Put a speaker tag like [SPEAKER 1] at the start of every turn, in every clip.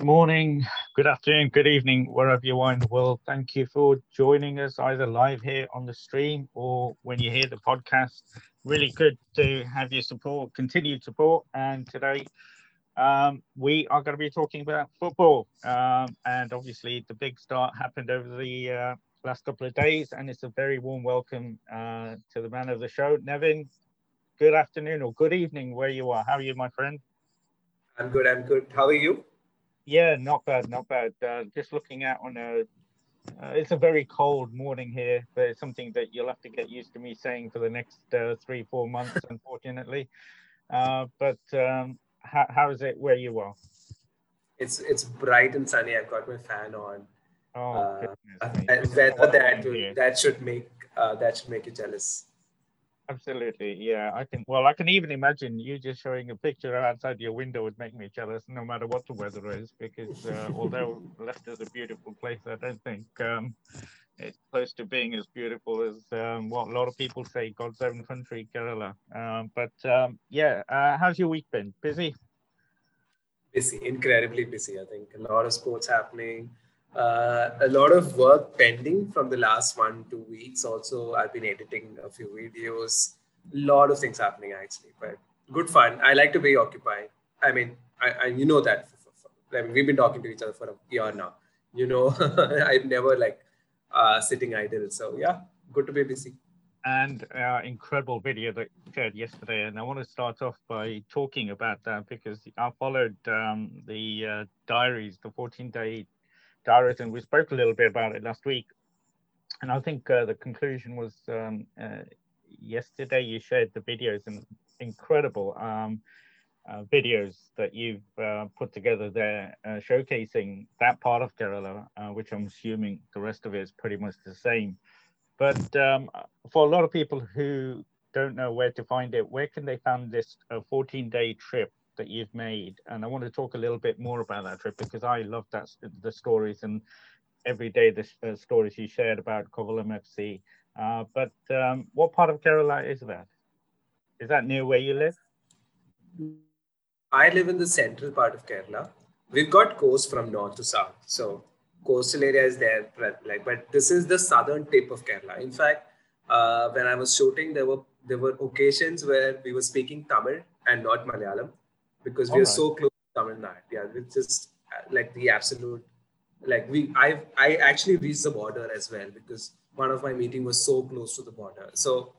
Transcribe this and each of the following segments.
[SPEAKER 1] good morning, good afternoon, good evening, wherever you are in the world. Thank you for joining us either live here on the stream or when you hear the podcast. Really good to have your support, continued support. And today um, we are going to be talking about football. Um, and obviously, the big start happened over the uh, last couple of days. And it's a very warm welcome uh, to the man of the show, Nevin. Good afternoon or good evening, where you are. How are you, my friend?
[SPEAKER 2] I'm good. I'm good. How are you?
[SPEAKER 1] Yeah, not bad, not bad. Uh, just looking out on a, uh, it's a very cold morning here, but it's something that you'll have to get used to me saying for the next uh, three, four months, unfortunately. Uh, but um, how, how is it where you are?
[SPEAKER 2] It's it's bright and sunny. I've got my fan on.
[SPEAKER 1] Oh,
[SPEAKER 2] uh, weather that that should make uh, that should make you jealous.
[SPEAKER 1] Absolutely, yeah. I can. Well, I can even imagine you just showing a picture outside your window would make me jealous, no matter what the weather is. Because uh, although Leicester's a beautiful place, I don't think um, it's close to being as beautiful as um, what a lot of people say, God's own country, Kerala. Um, but um, yeah, uh, how's your week been? Busy?
[SPEAKER 2] Busy, incredibly busy. I think a lot of sports happening uh, a lot of work pending from the last one two weeks. Also i've been editing a few videos. A lot of things happening actually but good fun. I like to be occupied. I mean i, I you know that. I mean, we've been talking to each other for a year now. You know i'm never like uh, sitting idle. So yeah good to be busy.
[SPEAKER 1] And uh, incredible video that you shared yesterday. And I want to start off by talking about that because I followed um, the uh, diaries, the 14 day Darius, and we spoke a little bit about it last week. And I think uh, the conclusion was um, uh, yesterday you shared the videos and incredible um, uh, videos that you've uh, put together there uh, showcasing that part of Kerala, uh, which I'm assuming the rest of it is pretty much the same. But um, for a lot of people who don't know where to find it, where can they find this 14 day trip that you've made. And I want to talk a little bit more about that trip because I love that the stories and every day the uh, stories you shared about Kovalam FC. Uh, but um, what part of Kerala is that? Is that near where you live?
[SPEAKER 2] I live in the central part of Kerala. We've got coast from north to south, so coastal area is there. Like, but this is the southern tip of Kerala. In fact, uh, when I was shooting, there were there were occasions where we were speaking Tamil and not Malayalam because we are right. so close to Tamil Nadu. Yeah, it's just uh, like the absolute, like we, I, I actually reached the border as well because one of my meeting was so close to the border. So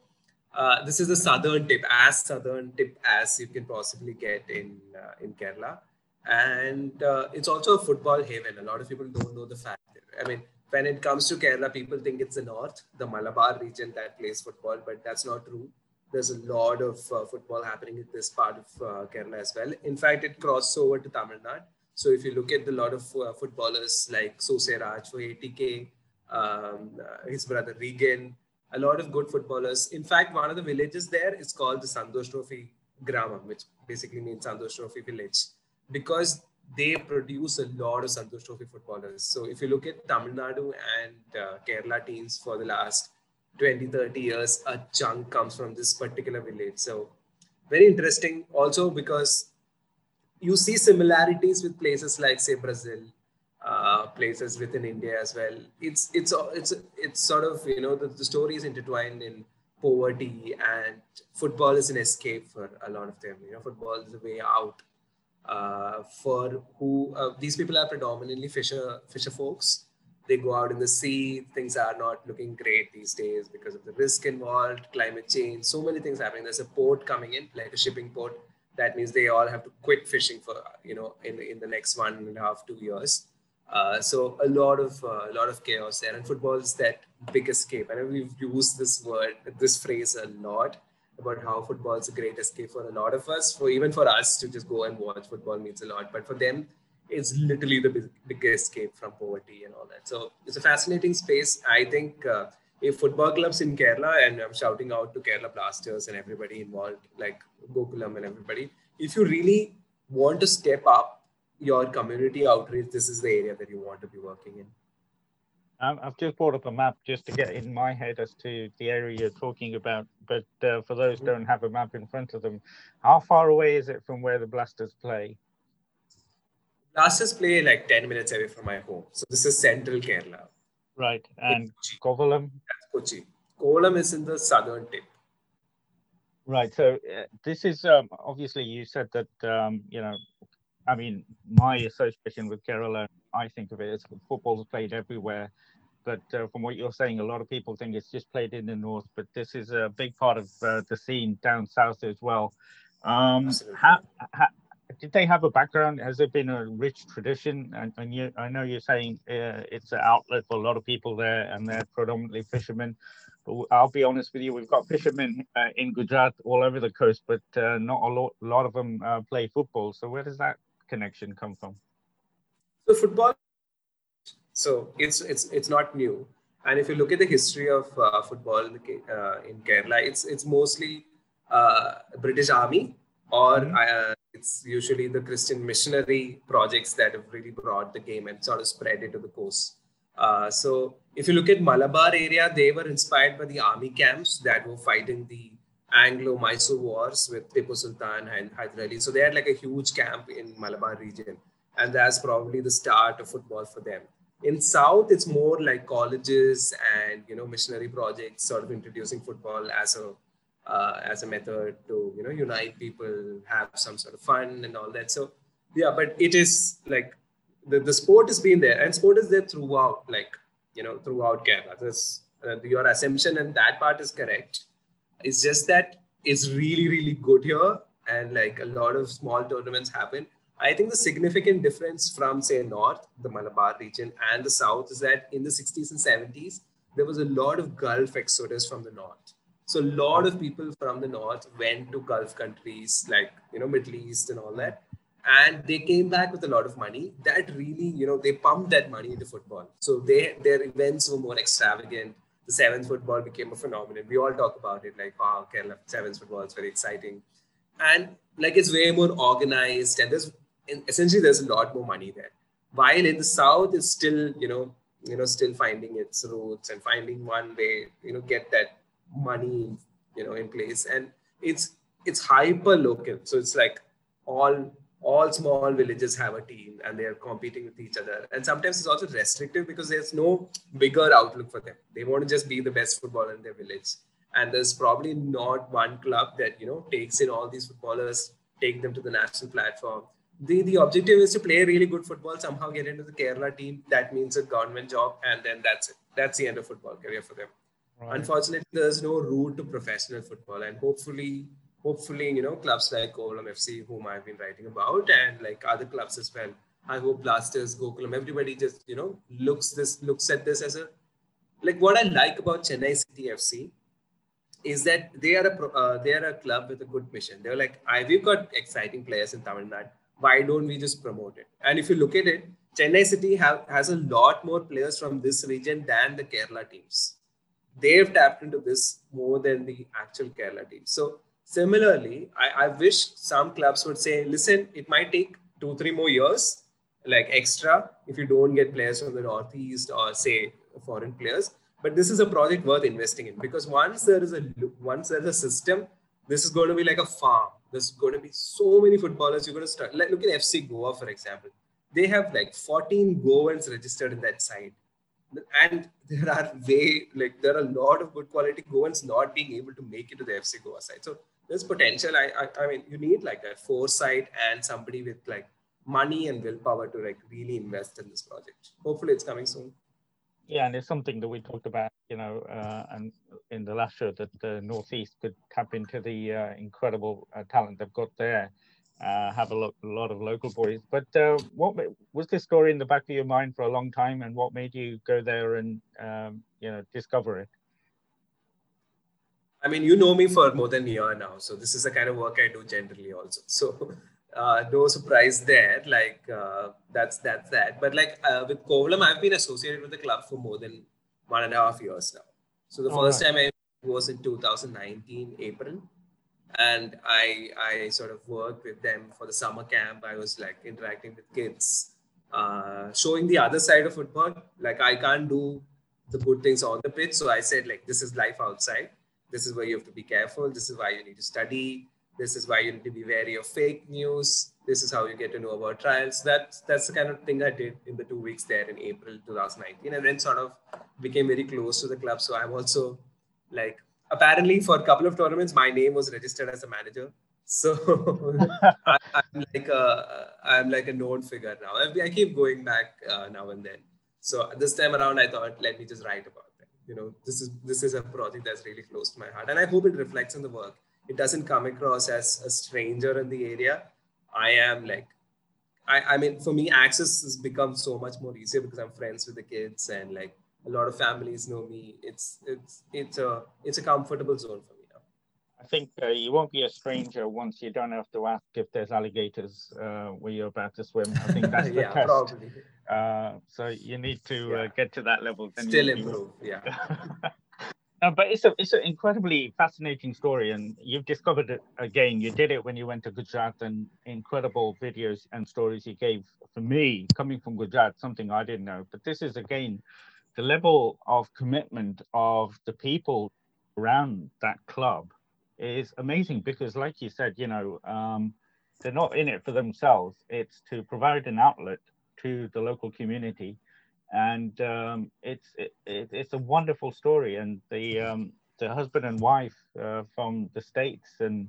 [SPEAKER 2] uh, this is the southern tip, as southern tip as you can possibly get in uh, in Kerala, and uh, it's also a football haven. A lot of people don't know the fact. I mean, when it comes to Kerala, people think it's the north, the Malabar region that plays football, but that's not true there's a lot of uh, football happening in this part of uh, Kerala as well. In fact, it crosses over to Tamil Nadu. So if you look at the lot of uh, footballers like Soosairaj for ATK, um, uh, his brother Regin, a lot of good footballers. In fact, one of the villages there is called the Santosh Trophy Gramam, which basically means Santosh Trophy village, because they produce a lot of Santosh Trophy footballers. So if you look at Tamil Nadu and uh, Kerala teams for the last 20, 30 years, a chunk comes from this particular village. So very interesting also because you see similarities with places like say Brazil, uh, places within India as well. It's it's it's it's sort of you know the, the story is intertwined in poverty and football is an escape for a lot of them. You know, football is a way out uh, for who uh, these people are predominantly fisher fisher folks they go out in the sea. Things are not looking great these days because of the risk involved, climate change, so many things happening. There's a port coming in, like a shipping port. That means they all have to quit fishing for you know in in the next one and a half two years. Uh, so a lot of uh, a lot of chaos there, and football is that big escape. I know we've used this word, this phrase a lot about how football is a great escape for a lot of us. For even for us to just go and watch football means a lot, but for them is literally the biggest escape from poverty and all that. So it's a fascinating space. I think uh, if football clubs in Kerala, and I'm shouting out to Kerala Blasters and everybody involved, like Gokulam and everybody, if you really want to step up your community outreach, this is the area that you want to be working in.
[SPEAKER 1] Um, I've just brought up a map just to get in my head as to the area you're talking about. But uh, for those who don't have a map in front of them, how far away is it from where the Blasters play?
[SPEAKER 2] Blasters play like 10 minutes away from my home. So this is central Kerala.
[SPEAKER 1] Right. And Kovalam?
[SPEAKER 2] That's Kochi. Kovalam is in the southern tip.
[SPEAKER 1] Right. So uh, this is um, obviously you said that, um, you know, I mean, my association with Kerala, I think of it as football's played everywhere. But uh, from what you're saying, a lot of people think it's just played in the north, but this is a big part of uh, the scene down south as well. Um, how, how, did they have a background? Has there been a rich tradition? And, and you, I know you're saying uh, it's an outlet for a lot of people there, and they're predominantly fishermen. But I'll be honest with you, we've got fishermen uh, in Gujarat all over the coast, but uh, not a lot, a lot of them uh, play football. So where does that connection come from?
[SPEAKER 2] So football, so it's it's it's not new. And if you look at the history of uh, football in, uh, in Kerala, it's it's mostly British Army or mm-hmm it's usually the Christian missionary projects that have really brought the game and sort of spread it to the coast. Uh, so if you look at Malabar area, they were inspired by the army camps that were fighting the Anglo-Mysore wars with Tipu Sultan and Hyder Ali. So they had like a huge camp in Malabar region, and that's probably the start of football for them. In South, it's more like colleges and you know missionary projects, sort of introducing football as a uh, as a method to you know unite people, have some sort of fun and all that. So yeah, but it is like the, the sport has been there and sport is there throughout, like you know throughout Kerala. This uh, your assumption and that part is correct. It's just that it's really really good here and like a lot of small tournaments happen. I think the significant difference from say north, the Malabar region, and the south is that in the 60s and 70s there was a lot of Gulf exodus from the north so a lot of people from the north went to Gulf countries like you know Middle East and all that, and they came back with a lot of money. That really you know they pumped that money into football. So they their events were more extravagant. The sevens football became a phenomenon. We all talk about it like wow, Kerala sevens football is very exciting, and like it's way more organized and there's essentially there's a lot more money there. While in the south, it's still you know you know still finding its roots and finding one way you know get that money you know in place. And it's it's hyper local so it's like all all small villages have a team and they are competing with each other. And sometimes it's also restrictive because there's no bigger outlook for them. They want to just be the best footballer in their village. And there's probably not one club that you know takes in all these footballers take them to the national platform. The the objective is to play really good football somehow get into the kerala team. That means a government job and then that's it. That's the end of football career for them Right. Unfortunately, there's no route to professional football, and hopefully, hopefully, you know, clubs like Kovalam FC, whom I've been writing about, and like other clubs as well. I hope Blasters, Gokulam, everybody just you know looks this looks at this as a like what I like about Chennai City FC is that they are a uh, they are a club with a good mission. They're like, I, we've got exciting players in Tamil Nadu. Why don't we just promote it? And if you look at it, Chennai City have, has a lot more players from this region than the Kerala teams they've tapped into this more than the actual Kerala team. So similarly, I, I wish some clubs would say, listen, it might take two, three more years, like extra, if you don't get players from the Northeast or say foreign players. But this is a project worth investing in because once there is a once there's a system, this is going to be like a farm. There's going to be so many footballers. You're going to start. Like look at FC Goa for example. They have like 14 Goans registered in that side and there are way like there are a lot of good quality Goans not being able to make it to the FC Goa side. So there's potential. I, I I mean you need like a foresight and somebody with like money and willpower to like really invest in this project. Hopefully it's coming soon.
[SPEAKER 1] Yeah, and it's something that we talked about, you know, uh, and in the last show that the Northeast could tap into the uh, incredible uh, talent they've got there uh, have a, lo- a, lot of local boys. But uh, what was this story in the back of your mind for a long time, and what made you go there and um, you know discover it?
[SPEAKER 2] I mean, you know me for more than a year now, so this is the kind of work I do generally also. So uh, no surprise there. Like uh, that's that's that. But like uh, with Kovalam, I've been associated with the club for more than one and a half years now. So the oh, first right. time I was in 2019 April and I I sort of worked with them for the summer camp. I was like interacting with kids, uh, showing the other side of football. Like I can't do the good things on the pitch, so I said like this is life outside. This is where you have to be careful. This is why you need to study. this is why you need to be wary of fake news. This is how you get to know about trials. That's that's the kind of thing I did in the two weeks there in April 2019, and then sort of became very close to the club. So I'm also like apparently for a couple of tournaments, my name was registered as a manager. So I, am like a I'm like a known figure now. I, I keep going back uh, now and then. So this time around, I thought let me just write about them. You know, this is this is a project that's really close to my heart, and I hope it reflects in the work it doesn't come across as a stranger in the area. I am like, I, I mean, for me, access has become so much more easier because I'm friends with the kids and like a lot of families know me. It's it's it's a it's a comfortable zone for me now.
[SPEAKER 1] I think uh, you won't be a stranger once you don't have to ask if there's alligators uh, where you're about to swim. I think that's the
[SPEAKER 2] yeah,
[SPEAKER 1] test.
[SPEAKER 2] Probably.
[SPEAKER 1] Uh, so you need to uh, yeah. get to that level.
[SPEAKER 2] Still improve. Yeah.
[SPEAKER 1] No, but it's a it's an incredibly fascinating story, and you've discovered it again. You did it when you went to Gujarat, and incredible videos and stories you gave. For me, coming from Gujarat, something I didn't know. But this is again the level of commitment of the people around that club is amazing because, like you said, you know, um, they're not in it for themselves. It's to provide an outlet to the local community and um, it's it, it's a wonderful story. And the um, the husband and wife uh, from the states and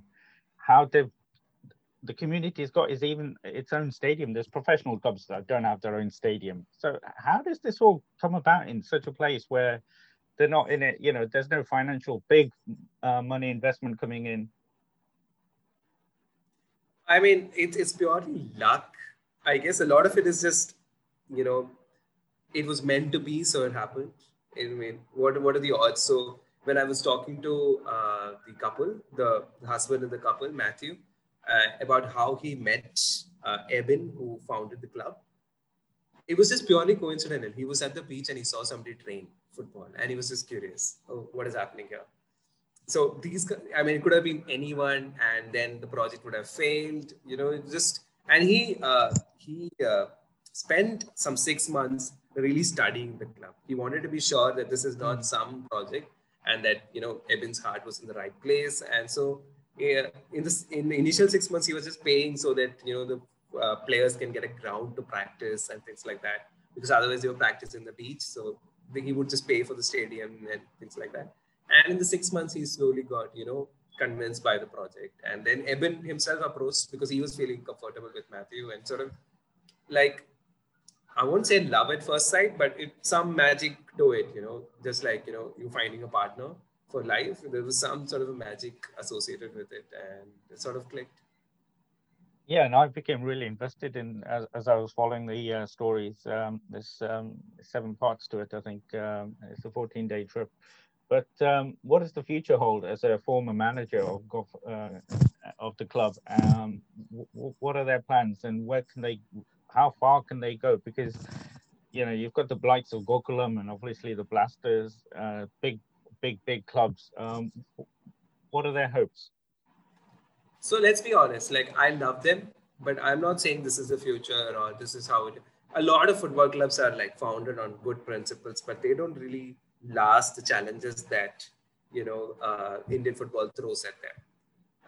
[SPEAKER 1] how they've the community has got is even its own stadium. There's professional clubs that don't have their own stadium. So how does this all come about in such a place where they're not in it? You know, there's no financial big uh, money investment coming in.
[SPEAKER 2] I mean, it, it's purely luck. I guess a lot of it is just, you know, it was meant to be, so it happened. I mean, what what are the odds? So when I was talking to uh, the couple, the, husband and the couple, Matthew, about how he met uh, Eben, who founded the club, it was just purely coincidental. He was at the beach and he saw somebody train football, and he was just curious, oh, what is happening here? So these, I mean, it could have been anyone, and then the project would have failed. You know, just and he uh, he uh, spent some six months really studying the club. He wanted to be sure that this is not hmm. some project and that you know Eben's heart was in the right place. And so in this in the initial six months, he was just paying so that you know the uh, players can get a ground to practice and things like that. Because otherwise they were practicing the beach, so he would just pay for the stadium and things like that. And in the six months, he slowly got you know convinced by the project. And then Eben himself approached because he was feeling comfortable with Matthew and sort of like I won't say love at first sight, but it's some magic to it, you know, just like, you know, you finding a partner for life. There was some sort of a magic associated with it and it sort of clicked.
[SPEAKER 1] Yeah, and I became really invested in as, as I was following the uh, stories. Um, there's um, seven parts to it, I think. Um, it's a 14 day trip. But um, what does the future hold as a former manager of golf, uh, of the club? Um, w- what are their plans and where can they how far can they go? Because you know you've got the Blights of Gokulam and obviously the Blasters, uh, big, big, big clubs. Um, what are their hopes?
[SPEAKER 2] So let's be honest. Like I love them, but I'm not saying this is the future or this is how it. A lot of football clubs are like founded on good principles, but they don't really last the challenges that you know uh, Indian football throws at them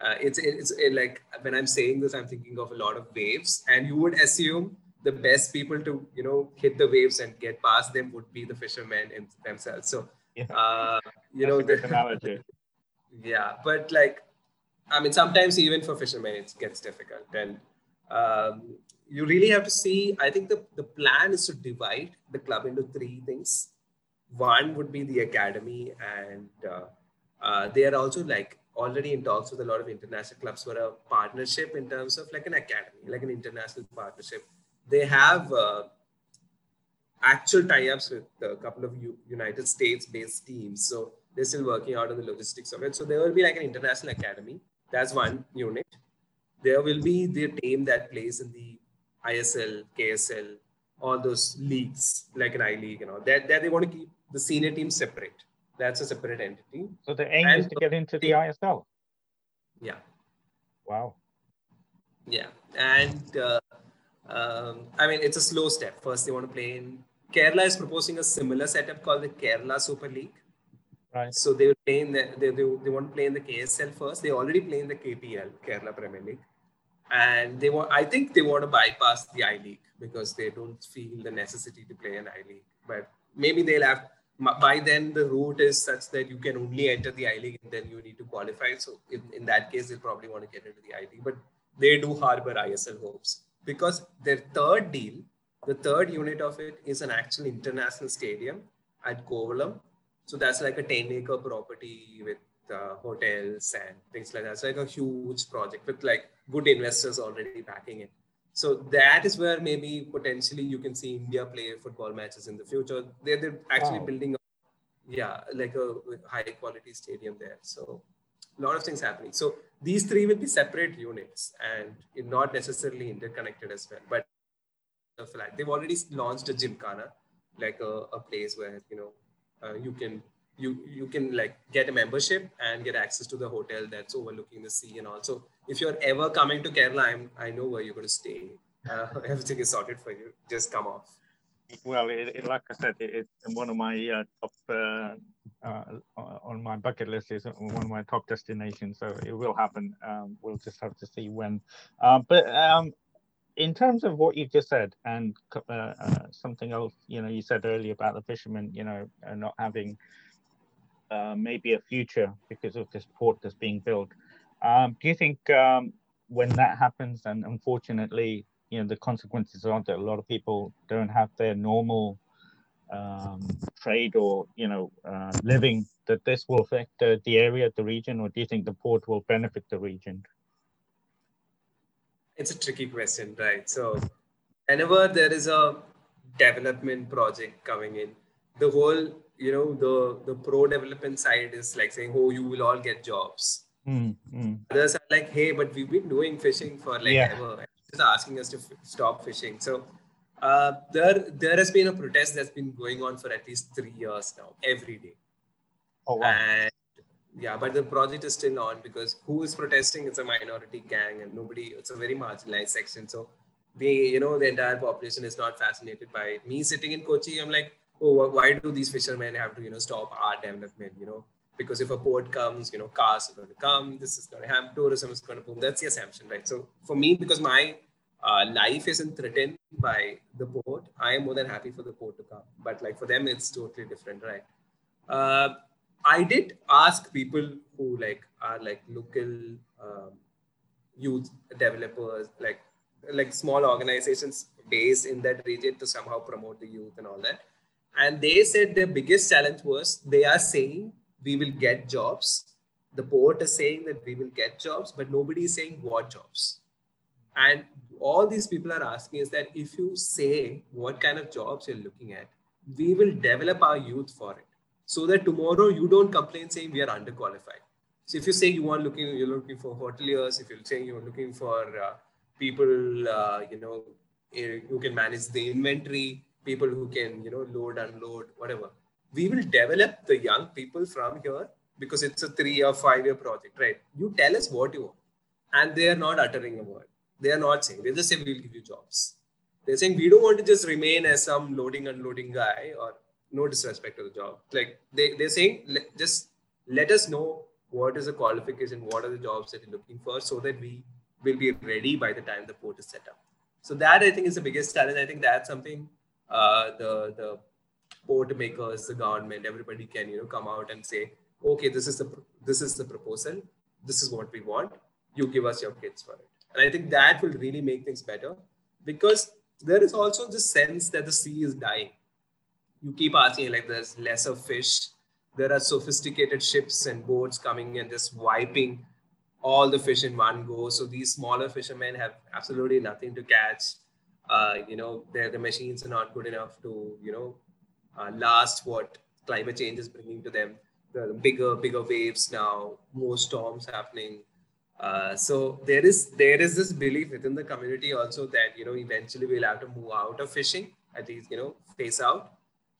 [SPEAKER 2] uh, it's it's it, like when i'm saying this i'm thinking of a lot of waves and you would assume the best people to you know hit the waves and get past them would be the fishermen in themselves so yeah. uh, you know the, yeah but like i mean sometimes even for fishermen it gets difficult and um, you really have to see i think the, the plan is to divide the club into three things one would be the academy and uh, uh, they are also like already in talks with a lot of international clubs for a partnership in terms of like an academy, like an international partnership. They have uh, actual tie-ups with a couple of U- United States-based teams. So they're still working out on the logistics of it. So there will be like an international academy. That's one unit. There will be the team that plays in the ISL, KSL, all those leagues, like an I League and all. That, that they want to keep the senior team separate that's a separate entity.
[SPEAKER 1] So the aim and is to get into the ISL.
[SPEAKER 2] Yeah.
[SPEAKER 1] Wow.
[SPEAKER 2] Yeah, and uh, um, I mean it's a slow step. First, they want to play in Kerala is proposing a similar setup called the Kerala Super League. Right. So they will play in the, they, they, they want to play in the KSL first. They already play in the KPL, Kerala Premier League. And they want, I think they want to bypass the I League because they don't feel the necessity to play an I League. But maybe they'll have, by then the route is such that you can only enter the I League and then you need to qualify. So in, in that case, they'll probably want to get into the I League. But they do harbor ISL hopes because their third deal, the third unit of it is an actual international stadium at Kovalam so that's like a 10 acre property with uh, hotels and things like that. It's like a huge project with like good investors already backing it. So that is where maybe potentially you can see India play football matches in the future. They're, they're actually wow. building, a, yeah, like a high quality stadium there. So a lot of things happening. So these three will be separate units and not necessarily interconnected as well. But they've already launched a gymkhana, like a, a place where you know uh, you can you you can like get a membership and get access to the hotel that's overlooking the sea and also if you're ever coming to kerala i'm i know where you're going to stay uh, everything is sorted for you just come off
[SPEAKER 1] well it, it, like i said it, it's one of my uh, top uh, on my bucket list is one of my top destinations so it will happen um, we'll just have to see when uh, but um, in terms of what you just said and uh, uh, something else, you know, you said earlier about the fishermen, you know, uh, not having uh, maybe a future because of this port that's being built. Um, do you think um, when that happens, and unfortunately, you know, the consequences are that a lot of people don't have their normal um, trade or, you know, uh, living, that this will affect the area, the region, or do you think the port will benefit the region?
[SPEAKER 2] it's a tricky question, right? So, whenever there is a development project coming in, the whole, you know, the the pro development side is like saying, "Oh, you will all get jobs." Mm, Others are like, "Hey, but we've been doing fishing for like yeah. ever." Just asking us to f- stop fishing. So, uh, there there has been a protest that's been going on for at least three years now, every day. Oh wow! And yeah but the project is still on because who is protesting it's a minority gang and nobody it's a very marginalized section so they you know the entire population is not fascinated by it. me sitting in kochi i'm like oh why do these fishermen have to you know stop our development you know because if a port comes you know cars are going to come this is going to happen tourism is going to boom that's the assumption right so for me because my uh, life isn't threatened by the port i am more than happy for the port to come but like for them it's totally different right uh, I did ask people who like are like local um, youth developers, like like small organizations based in that region to somehow promote the youth and all that. And they said their biggest challenge was they are saying we will get jobs. The port is saying that we will get jobs, but nobody is saying what jobs. And all these people are asking is that if you say what kind of jobs you're looking at, we will develop our youth for it so that tomorrow you don't complain saying we are underqualified. So if you say you are looking, you're looking for hoteliers, if you're saying you're looking for uh, people, uh, you know, eh, who can manage the inventory, people who can, you know, load, unload, whatever. We will develop the young people from here because it's a three or five year project, right? You tell us what you want. And they are not uttering a word. They are not saying, they just say, we'll give you jobs. They're saying, we don't want to just remain as some loading, unloading guy or no disrespect to the job. Like they, they're saying, just let us know what is the qualification, what are the jobs that you're looking for so that we will be ready by the time the port is set up. So that I think is the biggest challenge. I think that's something uh, the, the port makers, the government, everybody can, you know, come out and say, okay, this is the, this is the proposal. This is what we want. You give us your kids for it. And I think that will really make things better because there is also this sense that the sea is dying. You keep asking like there's lesser fish. There are sophisticated ships and boats coming and just wiping all the fish in one go. So these smaller fishermen have absolutely nothing to catch. Uh, you know the machines are not good enough to you know uh, last what climate change is bringing to them. The bigger bigger waves now more storms happening uh, so there is there is this belief within the community also that you know eventually we'll have to move out of fishing at least you know phase out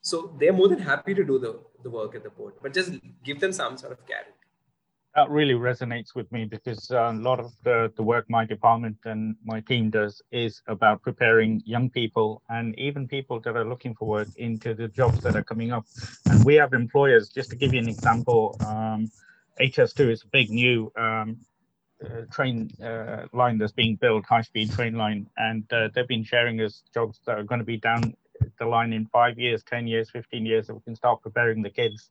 [SPEAKER 2] so they're more than happy to do the, the work at the port, but just give them some sort of guarantee.
[SPEAKER 1] that really resonates with me because uh, a lot of the, the work my department and my team does is about preparing young people and even people that are looking for work into the jobs that are coming up. And we have employers, just to give you an example, um, HS2 is a big new um, train uh, line that's being built, high speed train line, and uh, they've been sharing us jobs that are going to be down the line in five years, 10 years, 15 years, so we can start preparing the kids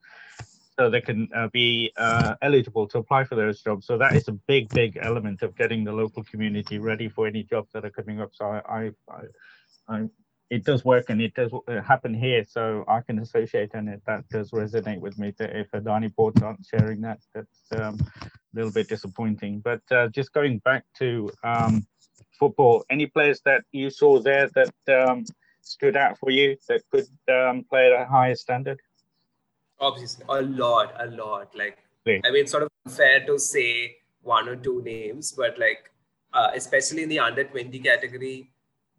[SPEAKER 1] so they can uh, be uh, eligible to apply for those jobs. So that is a big, big element of getting the local community ready for any jobs that are coming up. So I, I, I, it does work and it does uh, happen here. So I can associate and it that does resonate with me. That if Adani Ports aren't sharing that, that's um, a little bit disappointing. But uh, just going back to um, football, any players that you saw there that um, stood out for you that could um, play at a higher standard?
[SPEAKER 2] obviously a lot a lot like right. i mean it's sort of unfair to say one or two names but like uh, especially in the under 20 category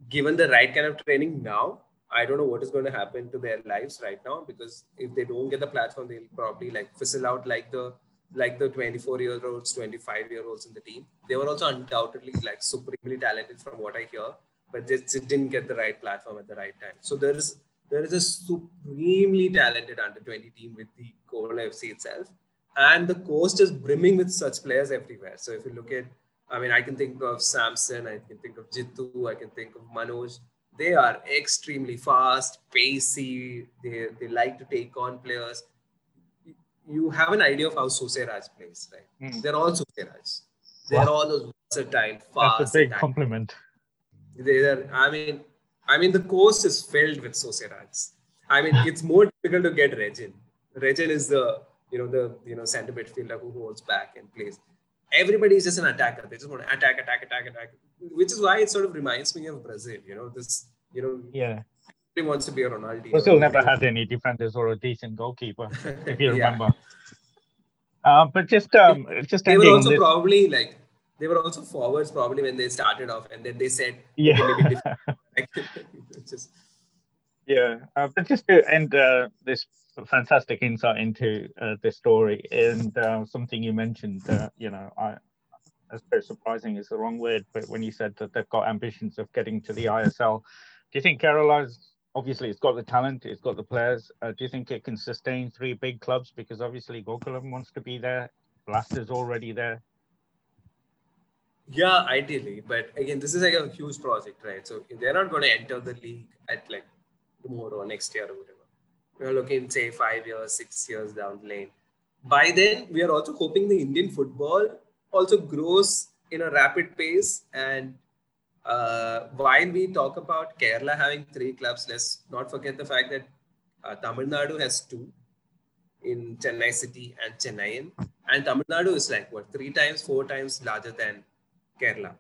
[SPEAKER 2] given the right kind of training now i don't know what is going to happen to their lives right now because if they don't get the platform they'll probably like fizzle out like the like the 24 year olds 25 year olds in the team they were also undoubtedly like supremely talented from what i hear but they didn't get the right platform at the right time so there is there is a supremely talented under 20 team with the Kovalam FC itself. And the coast is brimming with such players everywhere. So if you look at, I mean, I can think of Samson, I can think of Jitu, I can think of Manoj. They are extremely fast, pacey. They, they like to take on players. You have an idea of how Soosairaj plays, right? Mm. They're all Soosairaj. They're wow. all those versatile, fast.
[SPEAKER 1] That's a big compliment.
[SPEAKER 2] They're, I mean, I mean, the coast is filled with Soosairajs. I mean, it's more difficult to get Regin. Regin is the you know the you know center midfielder who holds back and plays. Everybody is just an attacker. They just want to attack, attack, attack, attack. Which is why it sort of reminds me of Brazil. You know, this you know
[SPEAKER 1] yeah.
[SPEAKER 2] He wants to be a Ronaldo.
[SPEAKER 1] Brazil never had any defenders or a decent goalkeeper, if you remember. yeah. uh, but just um, just
[SPEAKER 2] they were also this... probably like they were also forwards probably when they started off, and then they said,
[SPEAKER 1] yeah, okay, just yeah. Uh, but just to end uh, this fantastic insight into uh, this story and uh, something you mentioned, uh, you know, I. That's very surprising is the wrong word, but when you said that they've got ambitions of getting to the ISL, do you think Kerala's obviously it's got the talent, it's got the players. Uh, do you think it can sustain three big clubs? Because obviously Gokulam wants to be there, Blaster's already there.
[SPEAKER 2] Yeah, ideally, but again, this is like a huge project, right? So they're not going to enter the league at like tomorrow or next year or whatever. We're looking, say, five years, six years down the lane. By then, we are also hoping the Indian football also grows in a rapid pace. And uh, while we talk about Kerala having three clubs, let's not forget the fact that uh, Tamil Nadu has two in Chennai City and Chennai. And Tamil Nadu is like what three times, four times larger than Kerala.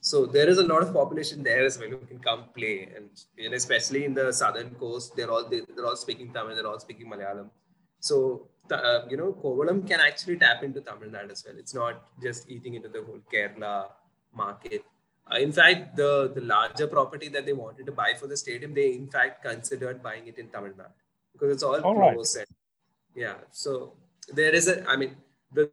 [SPEAKER 2] So there is a lot of population there as well who can come play, and, and especially in the southern coast, they're all they, are all speaking Tamil, they're all speaking Malayalam. So uh, you know, Kovalam can actually tap into Tamil Nadu as well. It's not just eating into the whole Kerala market. Uh, in fact, the the larger property that they wanted to buy for the stadium, they in fact considered buying it in Tamil Nadu because it's all, all close. Right. yeah, so there is a. I mean, the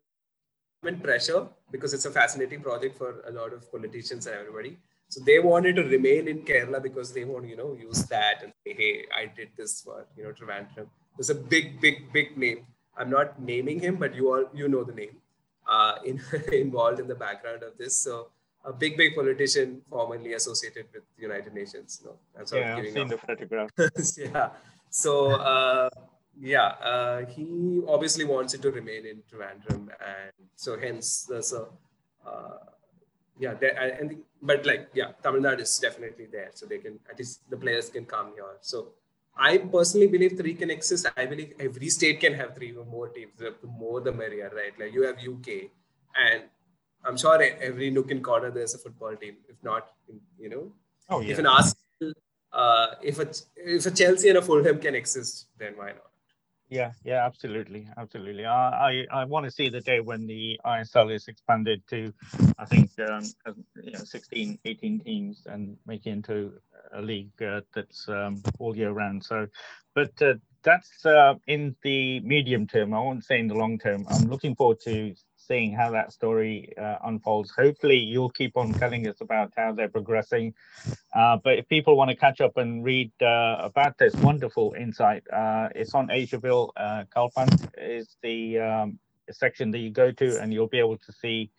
[SPEAKER 2] pressure because it's a fascinating project for a lot of politicians and everybody. So they wanted to remain in Kerala because they want, you know, use that and say, hey, I did this for, you know, Trivandrum. There's a big, big, big name. I'm not naming him, but you all, you know the name uh, in, involved in the background of this. So a big, big politician formerly associated with the United Nations. You know,
[SPEAKER 1] yeah, I've seen the photograph.
[SPEAKER 2] yeah. So, uh, yeah, uh, he obviously wants it to remain in Trivandrum, and so hence there's a uh, yeah, there, and the, but like yeah, Tamil Nadu is definitely there, so they can at least the players can come here. So I personally believe three can exist. I believe every state can have three or more teams. The more the merrier, right? Like you have UK, and I'm sure every nook and corner there's a football team. If not, you know,
[SPEAKER 1] oh yeah.
[SPEAKER 2] If an Arsenal, uh, if a if a Chelsea and a Fulham can exist, then why not?
[SPEAKER 1] Yeah, yeah, absolutely, absolutely. I, I, I want to see the day when the ISL is expanded to, I think, um, you know, 16, 18 teams and make it into a league uh, that's um, all year round. So, but uh, that's uh, in the medium term. I won't say in the long term. I'm looking forward to seeing how that story uh, unfolds. Hopefully, you'll keep on telling us about how they're progressing. Uh, but if people want to catch up and read uh, about this wonderful insight, uh, it's on Asiaville. Uh, Kalpan is the um, section that you go to, and you'll be able to see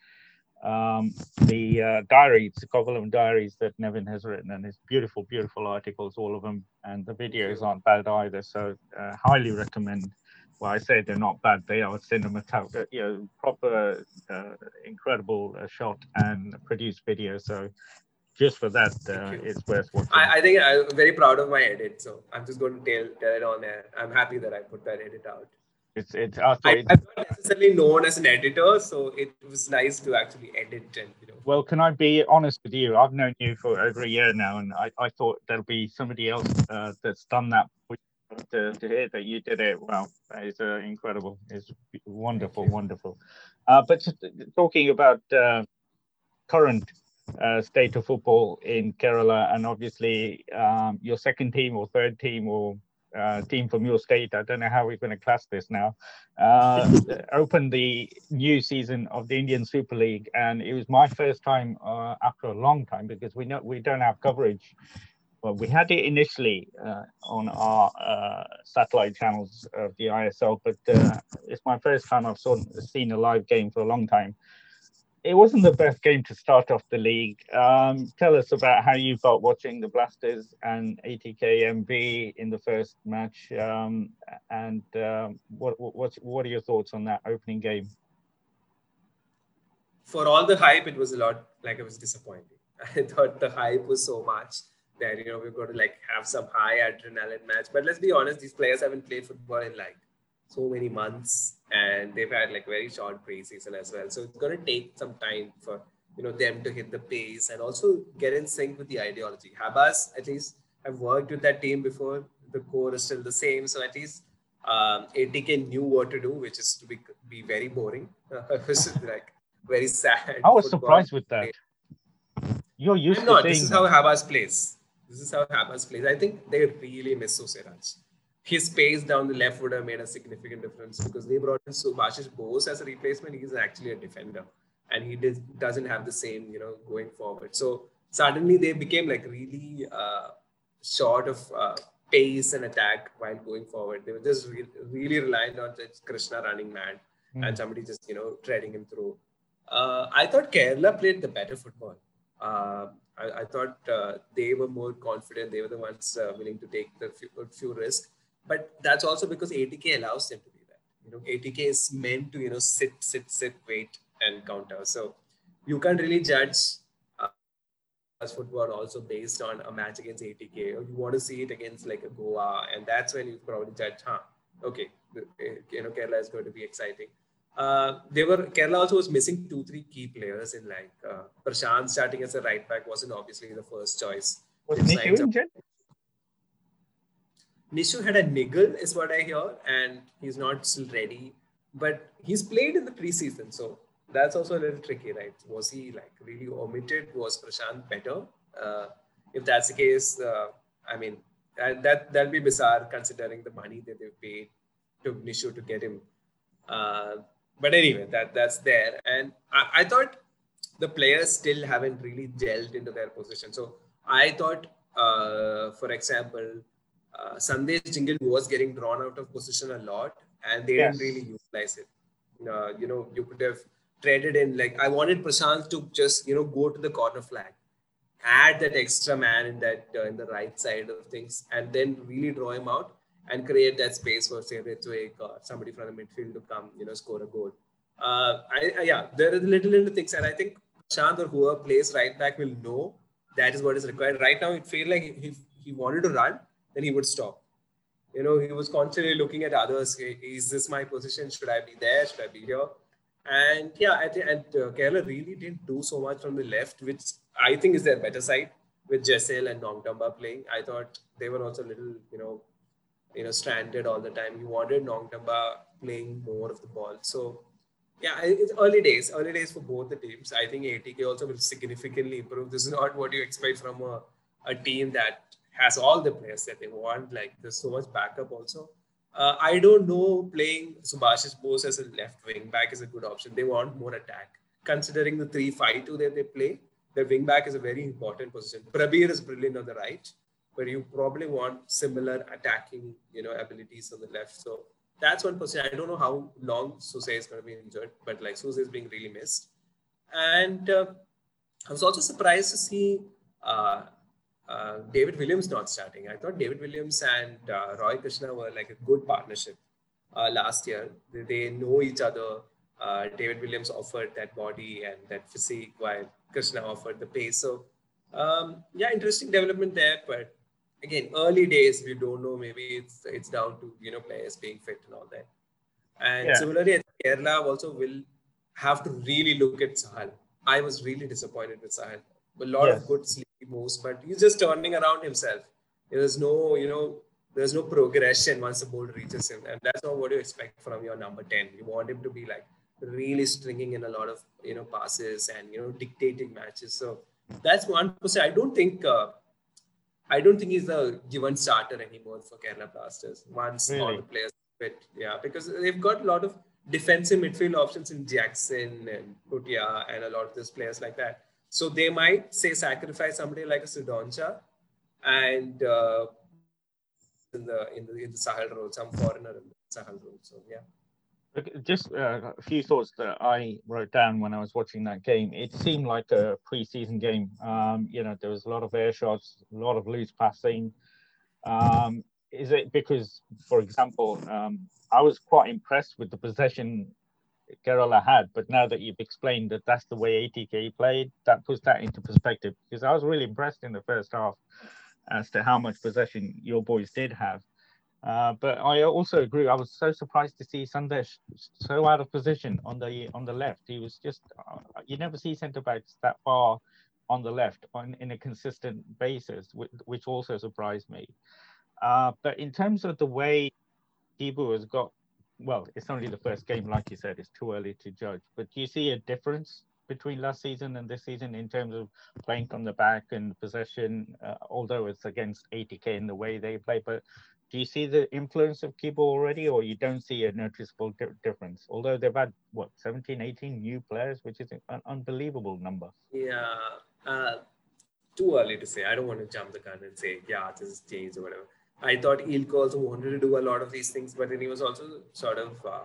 [SPEAKER 1] um, the uh, diaries, the Kovalam diaries that Nevin has written, and his beautiful, beautiful articles, all of them, and the videos aren't bad either. So uh, highly recommend. Well, I say they're not bad; they are cinematographic, you know, proper, uh, incredible uh, shot and produced video. So just for that, uh, it's worth watching.
[SPEAKER 2] I, I, think I'm very proud of my edit, so I'm just going to tell, tell it on there. I'm happy that I put that edit out.
[SPEAKER 1] It's it's.
[SPEAKER 2] I, I'm not necessarily known as an editor, so it was nice to actually edit and you know.
[SPEAKER 1] Well, can I be honest with you? I've known you for over a year now, and I, I thought there'll be somebody else uh, that's done that. To, to hear that you did it well is uh, incredible. It's wonderful, wonderful. Uh, but talking about uh, current uh, state of football in Kerala, and obviously um, your second team or third team or uh, team from your state, I don't know how we're going to class this now, uh, opened the new season of the Indian Super League, and it was my first time after a long time because we know we don't have coverage. Well, we had it initially uh, on our uh, satellite channels of the ISL, but uh, it's my first time I've saw, seen a live game for a long time it wasn't the best game to start off the league. Um, tell us about how you felt watching the Blasters and ATK MB in the first match, um, and um, what what what are your thoughts on that opening game?
[SPEAKER 2] For all the hype, it was a lot like it was disappointing. I thought the hype was so much that you know we're going to like have some high adrenaline match. But let's be honest, these players haven't played football in like so many months and they've had like very short preseason as well. So it's going to take some time for you know them to hit the pace and also get in sync with the ideology. Habas at least have worked with that team before. The core is still the same, so at least um, ATK knew what to do, which is to be be very boring, like very sad.
[SPEAKER 1] I was surprised with that. You're used
[SPEAKER 2] I'm
[SPEAKER 1] to
[SPEAKER 2] not. This is how Habas plays. This is how Habas plays. I think they really miss Soosairaj his pace down the left would have made a significant difference because they brought in Subhashish Bose as a replacement. He's actually a defender and he did, doesn't have the same, you know, going forward. So suddenly they became like really uh, short of uh, pace and attack while going forward. They were just re- really reliant on Krishna running mad mm. and somebody just, you know, treading him through. Uh, I thought Kerala played the better football. Uh, I, I, thought uh, they were more confident. They were the ones uh, willing to take the few, few risks but that's also because ATK allows them to be that. You know, ATK is meant to you know sit, sit, sit, wait, and counter. So you can't really judge uh, football also based on a match against ATK. Or you want to see it against like a Goa, and that's when you probably judge, huh? Okay, you know, Kerala is going to be exciting. Uh, they were Kerala also was missing two, three key players in like uh, Prashant starting as a right back wasn't obviously the first choice.
[SPEAKER 1] Was Nishu injured?
[SPEAKER 2] Nishu had a niggle, is what I hear, and he's not still ready. But he's played in the preseason, so that's also a little tricky, right? Was he like really omitted? Was Prashant better? Uh, if that's the case, uh, I mean, that, that that'll be bizarre considering the money that they've paid to Nishu to get him. Uh, but anyway, that that's there, and I, I thought the players still haven't really gelled into their position. So I thought, uh, for example, uh, Sandesh Jhingan was getting drawn out of position a lot, and they yes. didn't really utilize it. Uh, you know, you could have traded in like I wanted Prashant to just you know go to the corner flag, add that extra man in that uh, in the right side of things, and then really draw him out and create that space for say Ritwik or somebody from the midfield to come you know score a goal. Uh, I, I, yeah, there are little little things, and I think Prashant or whoever plays right back will know that is what is required. Right now, it felt like he, he wanted to run, then he would stop. You know, he was constantly looking at others. Is this my position? Should I be there? Should I be here? And yeah, and uh, Kerala really didn't do so much from the left, which I think is their better side with Jessel and Nongdamba playing. I thought they were also a little, you know, you know, stranded all the time. You wanted Nongdamba playing more of the ball. So yeah, it's early days, early days for both the teams. I think ATK also will significantly improve. This is not what you expect from a, a team that has all the players that they want. Like there's so much backup also. Uh, I don't know playing Subhasish Bose as a left wing back is a good option. They want more attack. Considering the 3 5 2 that they play, their wing back is a very important position. Prabir is brilliant on the right, but you probably want similar attacking you know abilities on the left. So that's one position. I don't know how long Suse is going to be injured, but like Suse is being really missed. And uh, I was also surprised to see uh, uh, David Williams not starting. I thought David Williams and uh, Roy Krishna were like a good partnership uh, last year. They, they, know each other. Uh, David Williams offered that body and that physique, while Krishna offered the pace. So, um, yeah, interesting development there. But again, early days, we don't know. Maybe it's it's down to you know players being fit and all that. And yeah. similarly, Kerala also will have to really look at Sahal. I was really disappointed with Sahal. A lot yes. of good sleepy moves, but he's just turning around himself. There's no, you know, there's no progression once the ball reaches him, and that's not what you expect from your number ten. You want him to be like really stringing in a lot of you know passes and you know dictating matches. So that's one percent. I don't think. Uh, I don't think he's a given starter anymore for Kerala Blasters once really? all the players fit. Yeah, because they've got a lot of defensive midfield options in Jackson and Bhutia and a lot of those players like that. So they might say sacrifice somebody like a Cidoncha and uh, in the in the in the Sahal role, some foreigner in the Sahal role. So yeah.
[SPEAKER 1] Just uh, a few thoughts that I wrote down when I was watching that game. It seemed like a preseason game. Um, you know, there was a lot of air shots, a lot of loose passing. Um, is it because, for example, um, I was quite impressed with the possession Kerala had, but now that you've explained that that's the way ATK played, that puts that into perspective. Because I was really impressed in the first half as to how much possession your boys did have. Uh, but I also agree. I was so surprised to see Sandesh so out of position on the on the left. He was just uh, you never see centre backs that far on the left on in a consistent basis, which, which also surprised me. Uh, but in terms of the way Kibu has got, well, it's only the first game, like you said, it's too early to judge. But do you see a difference between last season and this season in terms of playing from the back and possession, uh, although it's against ATK in the way they play? But do you see the influence of Kibu already, or you don't see a noticeable di- difference? Although they've had, what, 17, 18 new players, which is an unbelievable number.
[SPEAKER 2] Yeah. Uh, too early to say. I don't want to jump the gun and say, yeah, this is changed or whatever. I thought Eelco also wanted to do a lot of these things, but then he was also sort of uh,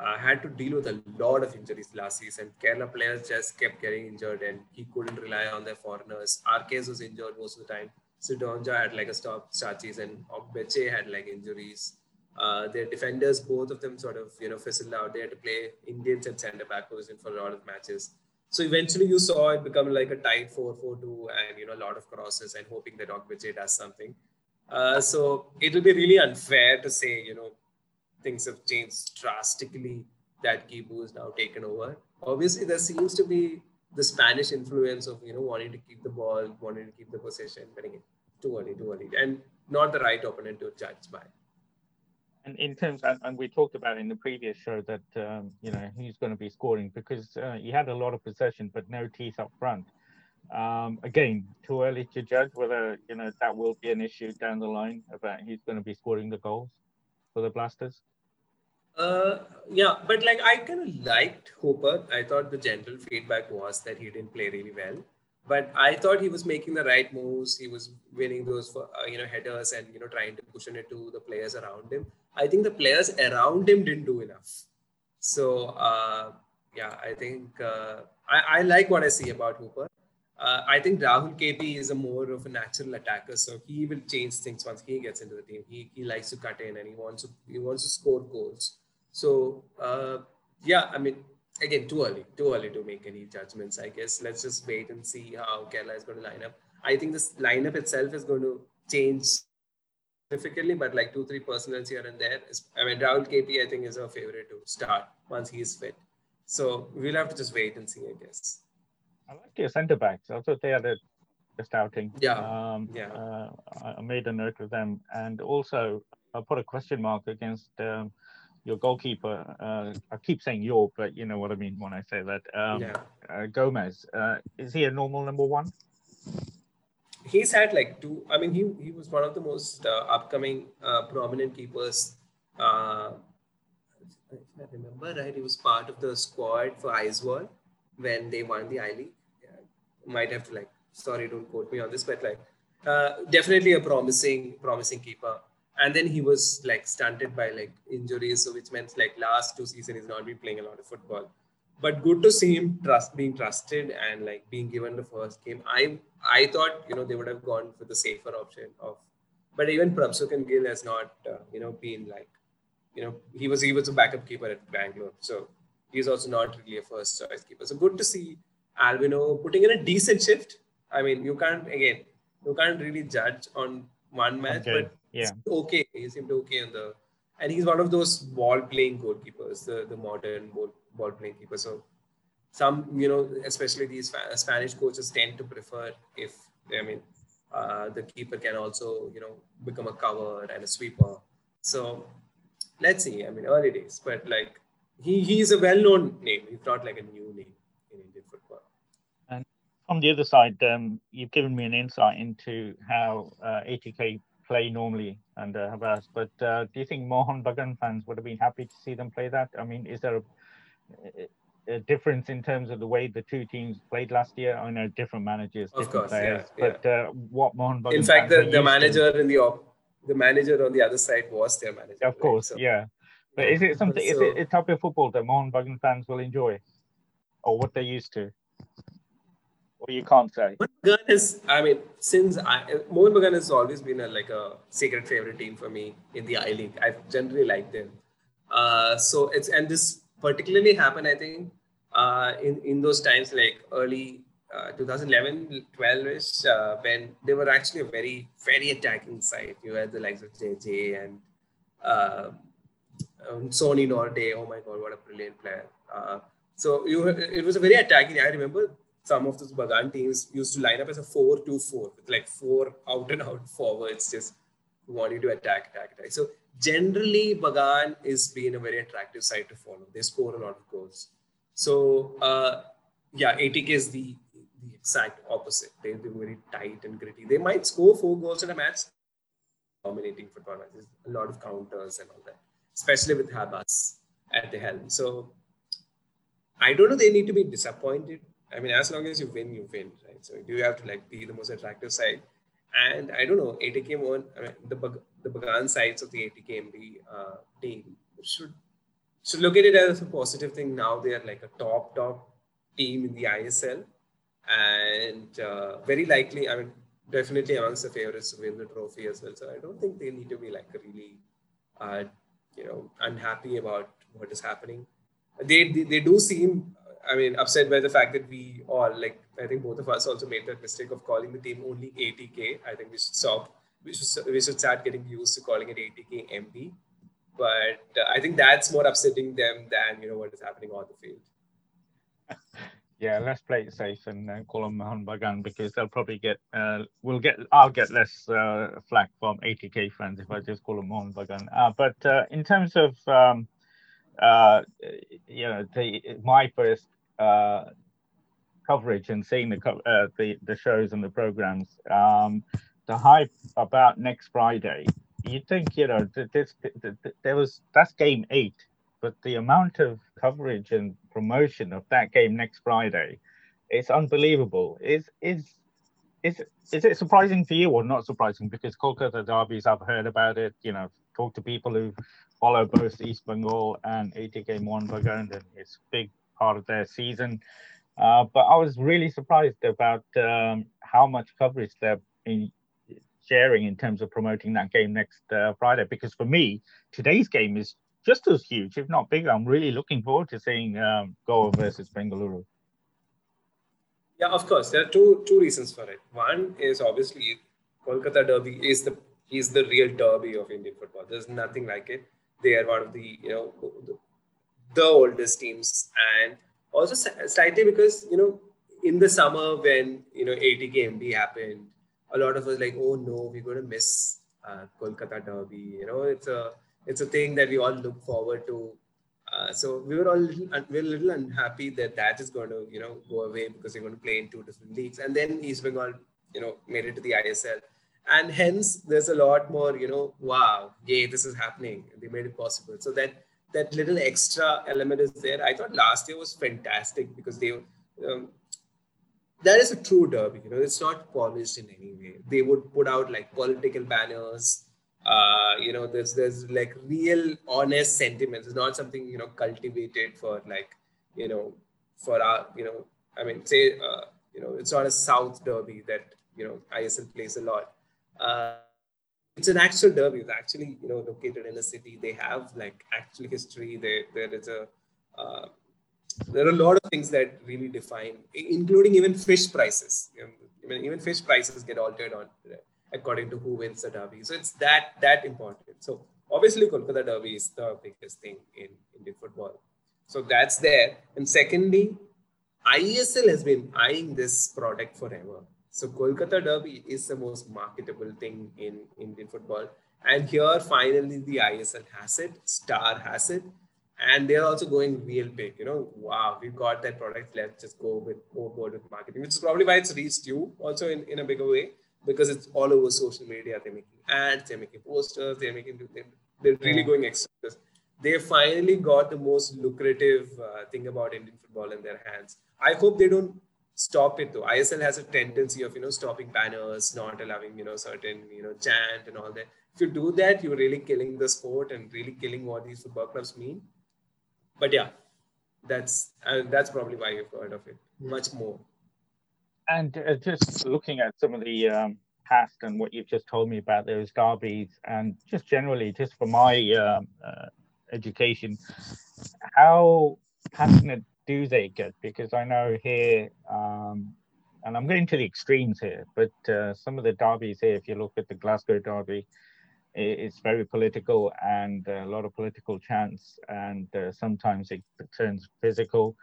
[SPEAKER 2] uh, had to deal with a lot of injuries last season. Kerala players just kept getting injured and he couldn't rely on their foreigners. Arqués was injured most of the time. Cidoncha had like a stop start and Ogbeche had like injuries. Uh, their defenders, both of them sort of, you know, fizzled out. They had to play Indians at centre back position for a lot of matches. So eventually you saw it become like a tight 4-4-2 and, you know, a lot of crosses and hoping that Ogbeche does something. Uh, so it will be really unfair to say, you know, things have changed drastically that Kibu is now taken over. Obviously, there seems to be the Spanish influence of, you know, wanting to keep the ball, wanting to keep the possession, but again, too early, too early, and not the right opponent to judge by.
[SPEAKER 1] And in terms, and, and we talked about in the previous show that, um, you know, who's going to be scoring because uh, he had a lot of possession, but no teeth up front. Um, again, too early to judge whether you know that will be an issue down the line about who's going to be scoring the goals for the Blasters.
[SPEAKER 2] Uh, yeah, but like I kind of liked Hooper. I thought the general feedback was that he didn't play really well, but I thought he was making the right moves. He was winning those for uh, you know headers and you know trying to cushion it to the players around him. I think the players around him didn't do enough. So uh, yeah, I think uh, I, I like what I see about Hooper. Uh, I think Rahul KP is a more of a natural attacker, so he will change things once he gets into the team. He, he likes to cut in and he wants to he wants to score goals. So uh, yeah, I mean, again, too early, too early to make any judgments. I guess let's just wait and see how Kerala is going to line up. I think this lineup itself is going to change significantly, but like two three personals here and there. Is, I mean, Rahul KP I think is our favorite to start once he's fit. So we'll have to just wait and see, I guess.
[SPEAKER 1] I like your centre backs. I thought they had the, just outing.
[SPEAKER 2] Yeah. Um, yeah.
[SPEAKER 1] Uh, I made a note of them, and also I put a question mark against um, your goalkeeper. Uh, I keep saying your, but you know what I mean when I say that. Um, yeah. Uh, Gomes. Uh, is he a normal number one?
[SPEAKER 2] He's had like two. I mean, he he was one of the most uh, upcoming uh, prominent keepers uh, if I remember right, he was part of the squad for Aizawl when they won the I League. Yeah, might have to like, sorry, don't quote me on this, but like, uh, definitely a promising, promising keeper. And then he was like stunted by like injuries, so which meant like last two seasons he's not been playing a lot of football. But good to see him trust being trusted and like being given the first game. I I thought you know they would have gone for the safer option of, but even Prabhsukhan Gill has not uh, you know been like you know, he was he was a backup keeper at Bangalore, so he's also not really a first choice keeper. So good to see Albino putting in a decent shift. I mean, you can't again, you can't really judge on one match, okay. but
[SPEAKER 1] yeah,
[SPEAKER 2] okay. He seemed okay on the, and he's one of those ball playing goalkeepers, the the modern ball ball playing keeper. So some you know, especially these Spanish coaches tend to prefer if I mean. Uh, the keeper can also, you know, become a cover and a sweeper. So let's see. I mean, early days, but like he he's a well-known name. He's not like a new name in Indian football.
[SPEAKER 1] And on the other side, um, you've given me an insight into how uh, ATK play normally under Habas. But uh, do you think Mohun Bagan fans would have been happy to see them play that? I mean, is there a, a difference in terms of the way the two teams played last year? I know different managers, different
[SPEAKER 2] course,
[SPEAKER 1] players,
[SPEAKER 2] yeah,
[SPEAKER 1] but Uh, what Mohun Bagan
[SPEAKER 2] In fact, the, the manager to... in the op- the manager on the other side was their manager.
[SPEAKER 1] Of course, right? so, yeah. But is it something? So, is it a type of football that Mohun Bagan fans will enjoy, or what they're used to? Or you can't say.
[SPEAKER 2] Bagan is. I mean, since I, Mohun Bagan has always been a, like a secret favorite team for me in the I League. I've generally liked them. Uh, so it's and this particularly happened, I think, uh, in in those times like early uh, 2011 12ish uh, when they were actually a very very attacking side you had the likes of jj and uh, um, Sony Norde oh my god what a brilliant player uh, so you it was a very attacking i remember some of those bagan teams used to line up as a 4-2-4 with like four out and out forwards just wanting to attack attack attack so generally bagan is being a very attractive side to follow they score a lot of goals so uh, yeah, ATK is the the exact opposite. They, they're very tight and gritty. They might score four goals in a match, dominating football matches, a lot of counters and all that, especially with Habas at the helm. So I don't know, they need to be disappointed. I mean, as long as you win, you win, right? So do you have to like be the most attractive side? And I don't know, ATK won, I mean, the, the Bagan sides of the ATKMB uh, team should should look at it as a positive thing. Now they are like a top, top team in the ISL and uh, very likely, I mean, definitely amongst the favorites to win the trophy as well. So I don't think they need to be like really, uh, you know, unhappy about what is happening. They, they, they do seem, I mean, upset by the fact that we all like. I think both of us also made that mistake of calling the team only ATK. I think we should stop. We should we should start getting used to calling it ATK MB. But uh, I think that's more upsetting them than you know what is happening on the field.
[SPEAKER 1] Yeah, let's play it safe and uh, call them Mohun Bagan because they'll probably get, uh, we'll get, I'll get less uh, flack from ATK fans if I just call them Mohun Bagan. Uh, but uh, in terms of, um, uh, you know, the, my first uh, coverage and seeing the, uh, the the shows and the programs, um, the hype about next Friday, you think, you know, this, this, there was, that's game eight but the amount of coverage and promotion of that game next Friday, it's unbelievable. Is is is is it surprising for you or not surprising? Because Kolkata derbies, I've heard about it. You know, talk to people who follow both East Bengal and ATK Mohun Bagan, and it's big part of their season. Uh, but I was really surprised about um, how much coverage they're in, sharing in terms of promoting that game next uh, Friday. Because for me, today's game is just as huge, if not bigger. I'm really looking forward to seeing um, Goa versus Bengaluru.
[SPEAKER 2] Yeah, of course. There are two two reasons for it. One is obviously Kolkata Derby is the is the real derby of Indian football. There's nothing like it. They are one of the you know the, oldest teams, and also slightly because you know in the summer when you know ATKMB happened, a lot of us like, oh no, we're going to miss uh, Kolkata Derby. You know, it's a it's a thing that we all look forward to. Uh, so we were all little, we are a little unhappy that that is going to you know go away because they're going to play in two different leagues. And then East Bengal you know made it to the ISL, and hence there's a lot more you know wow yay this is happening they made it possible so that that little extra element is there. I thought last year was fantastic because they um, that is a true derby you know it's not polished in any way. They would put out like political banners uh, you know there's there's like real honest sentiments. It's not something you know cultivated for like you know for our you know i mean say uh, you know it's not a south derby that you know isl plays a lot. Uh, it's an actual derby. It's actually you know located in a city. They have like actual history. There there is a uh, there are a lot of things that really define, including even fish prices. You know, even fish prices get altered on according to who wins the derby. So it's that that important. So obviously Kolkata derby is the biggest thing in Indian football. So that's there. And secondly, ISL has been eyeing this product forever. So Kolkata Derby is the most marketable thing in Indian football. And here finally the ISL has it, Star has it. And they're also going real big. You know, wow, we've got that product. Let's just go with overboard with marketing, which is probably why it's reached you also in, in a bigger way, because it's all over social media. They're making ads, they're making posters, they're making they're really going extra. They finally got the most lucrative uh, thing about Indian football in their hands. I hope they don't stop it though. ISL has a tendency of you know stopping banners, not allowing you know certain you know chant and all that. If you do that, you're really killing the sport and really killing what these football clubs mean. But yeah, that's uh, that's probably why you've heard of it much more.
[SPEAKER 1] And uh, just looking at some of the um, past and what you've just told me about those derbies, and just generally, just for my um, uh, education, how passionate do they get? Because I know here, um, and I'm going to the extremes here, but uh, some of the derbies here, if you look at the Glasgow derby, it's very political and a lot of political chants, and uh, sometimes it turns physical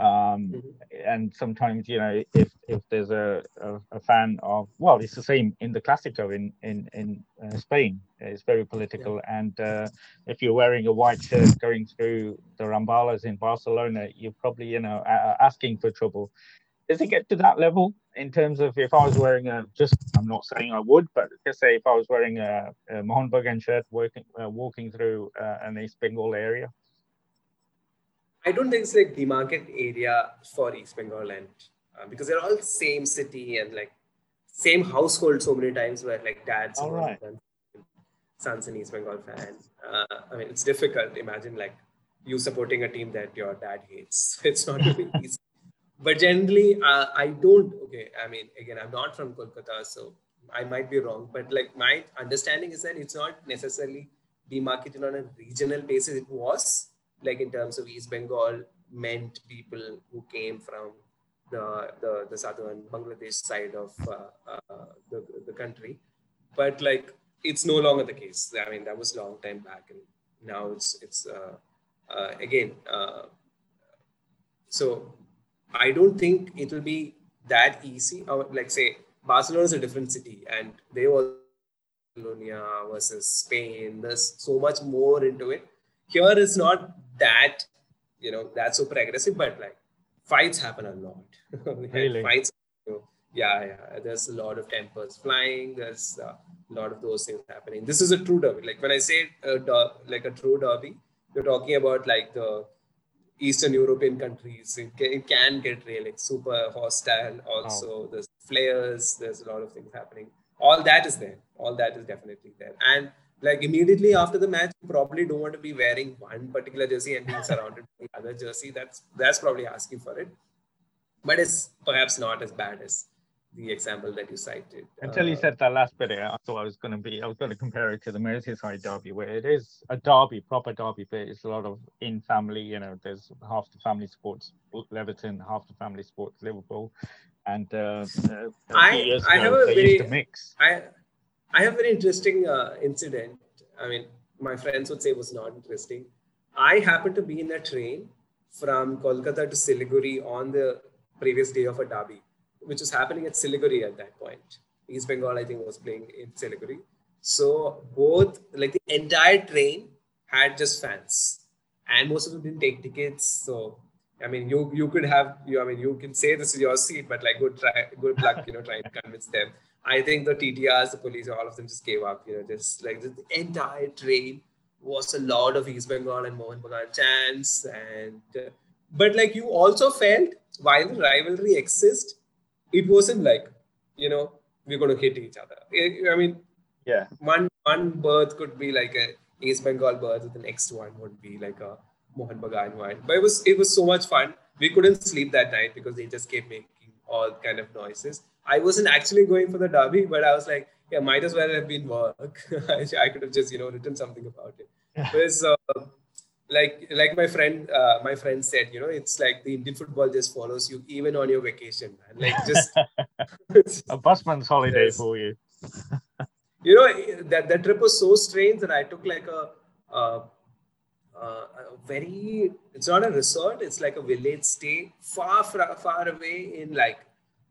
[SPEAKER 1] um, mm-hmm. and sometimes you know if if there's a, a, a, fan of well it's the same in the Clasico in in in uh, Spain it's very political yeah. and uh, if you're wearing a white shirt going through the Ramblas in Barcelona you're probably you know asking for trouble does it get to that level in terms of if I was wearing a just I'm not saying I would but just say if I was wearing a, a Mohun Bagan shirt working uh, walking through uh, an East Bengal area
[SPEAKER 2] I don't think it's like demarket area for East Bengal and uh, because they're all same city and like same household so many times where like dads
[SPEAKER 1] all right.
[SPEAKER 2] sons an East Bengal fan. Uh, I mean, it's difficult. Imagine like you supporting a team that your dad hates. It's not really easy. But generally, uh, I don't. Okay, I mean, again, I'm not from Kolkata, so I might be wrong. But like my understanding is that it's not necessarily demarcated on a regional basis. It was like in terms of East Bengal, meant people who came from the the, the southern Bangladesh side of uh, uh, the, the country. But like it's no longer the case. I mean, that was a long time back, and now it's it's uh, uh again. Uh, so I don't think it will be that easy. Or like say Barcelona is a different city, and they were Catalonia versus Spain. There's so much more into it. Here is not that you know that's super aggressive but like fights happen a lot.
[SPEAKER 1] Really?
[SPEAKER 2] fights you know, yeah yeah. There's a lot of tempers flying. There's uh, a lot of those things happening. This is a true derby. Like when i say uh, a der- like a true derby you're talking about like the eastern european countries. It can, it can get really super hostile. Also there's flares. There's a lot of things happening. All that is there. All that is definitely there. And like immediately after the match, you probably don't want to be wearing one particular jersey and being surrounded by the other jersey. That's that's probably asking for it. But it's perhaps not as bad as the example that you cited.
[SPEAKER 1] Until you uh, said that last bit, I thought I was going to be, I was going to compare it to the Merseyside derby, where it is a derby, proper derby, but it's a lot of in family. You know, there's half the family sports Leverton, half the family sports Liverpool, and uh, uh
[SPEAKER 2] I, I have a very mix. I I have a very interesting uh, incident. I mean, my friends would say it was not interesting. I happened to be in a train from Kolkata to Siliguri on the previous day of a derby, which was happening at Siliguri at that point. East Bengal, I think, was playing in Siliguri. So both, like the entire train had just fans, and most of them didn't take tickets. So I mean, you you could have you. I mean, you can say this is your seat, but like good try, good luck, you know, trying to convince them I think the TTRs, the police, all of them just gave up. You know, just like the entire train was a lot of East Bengal and Mohun Bagan chants, and uh, but like you also felt while the rivalry exists, it wasn't like you know we're going to hit each other. I mean,
[SPEAKER 1] yeah,
[SPEAKER 2] one one berth could be like a East Bengal berth, the next one would be like a Mohun Bagan one. But it was it was so much fun. We couldn't sleep that night because they just kept making all kind of noises. I wasn't actually going for the derby, but I was like, yeah, might as well have been work. I could have just you know written something about it. Because uh, like like my friend uh, my friend said, you know, it's like the Indian football just follows you even on your vacation, man. Like just
[SPEAKER 1] a busman's holiday yes. for you.
[SPEAKER 2] you know that that trip was so strange that I took like a, a, a, very it's not a resort it's like a village stay far far, far away in like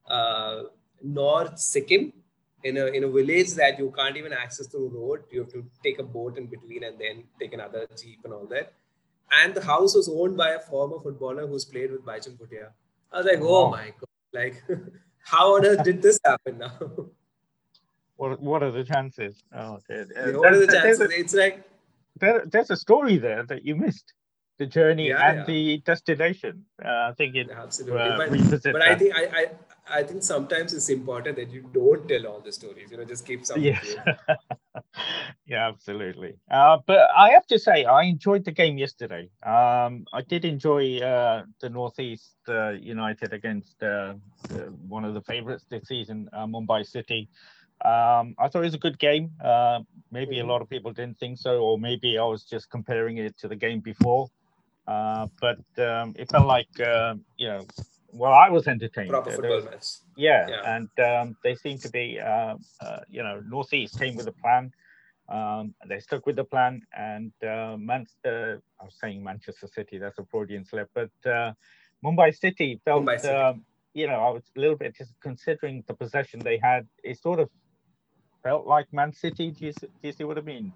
[SPEAKER 2] uh, North Sikkim in a in a village that you can't even access through road you have to take a boat in between and then take another jeep and all that and the house was owned by a former footballer who's played with Baichung Bhutia. I was like, oh my god, like how on earth did this happen now?
[SPEAKER 1] What what are the chances? Oh,
[SPEAKER 2] yeah, what are the chances? A, it's like
[SPEAKER 1] there, there's a story there that you missed. The journey yeah, and yeah. the destination. Uh, I think it
[SPEAKER 2] absolutely. Uh, but, but I think I, I I think sometimes it's important that you don't tell all the stories. You know, just keep some.
[SPEAKER 1] Yeah. yeah, absolutely. Uh, but I have to say, I enjoyed the game yesterday. Um, I did enjoy uh, the Northeast uh, United against uh, one of the favourites this season, uh, Mumbai City. Um, I thought it was a good game. Uh, maybe mm-hmm. a lot of people didn't think so, or maybe I was just comparing it to the game before. But um, it felt like, you know, well, I was entertained.
[SPEAKER 2] Proper football match.
[SPEAKER 1] Yeah, yeah, and um, they seemed to be, uh, uh, you know, Northeast came with a plan. Um, they stuck with the plan, and uh, Man- uh, I was saying Manchester City. That's a Freudian slip, but uh, Mumbai City felt, Mumbai City. Um, you know, I was a little bit just considering the possession they had. It sort of felt like Man City. Do you, do you see what I mean?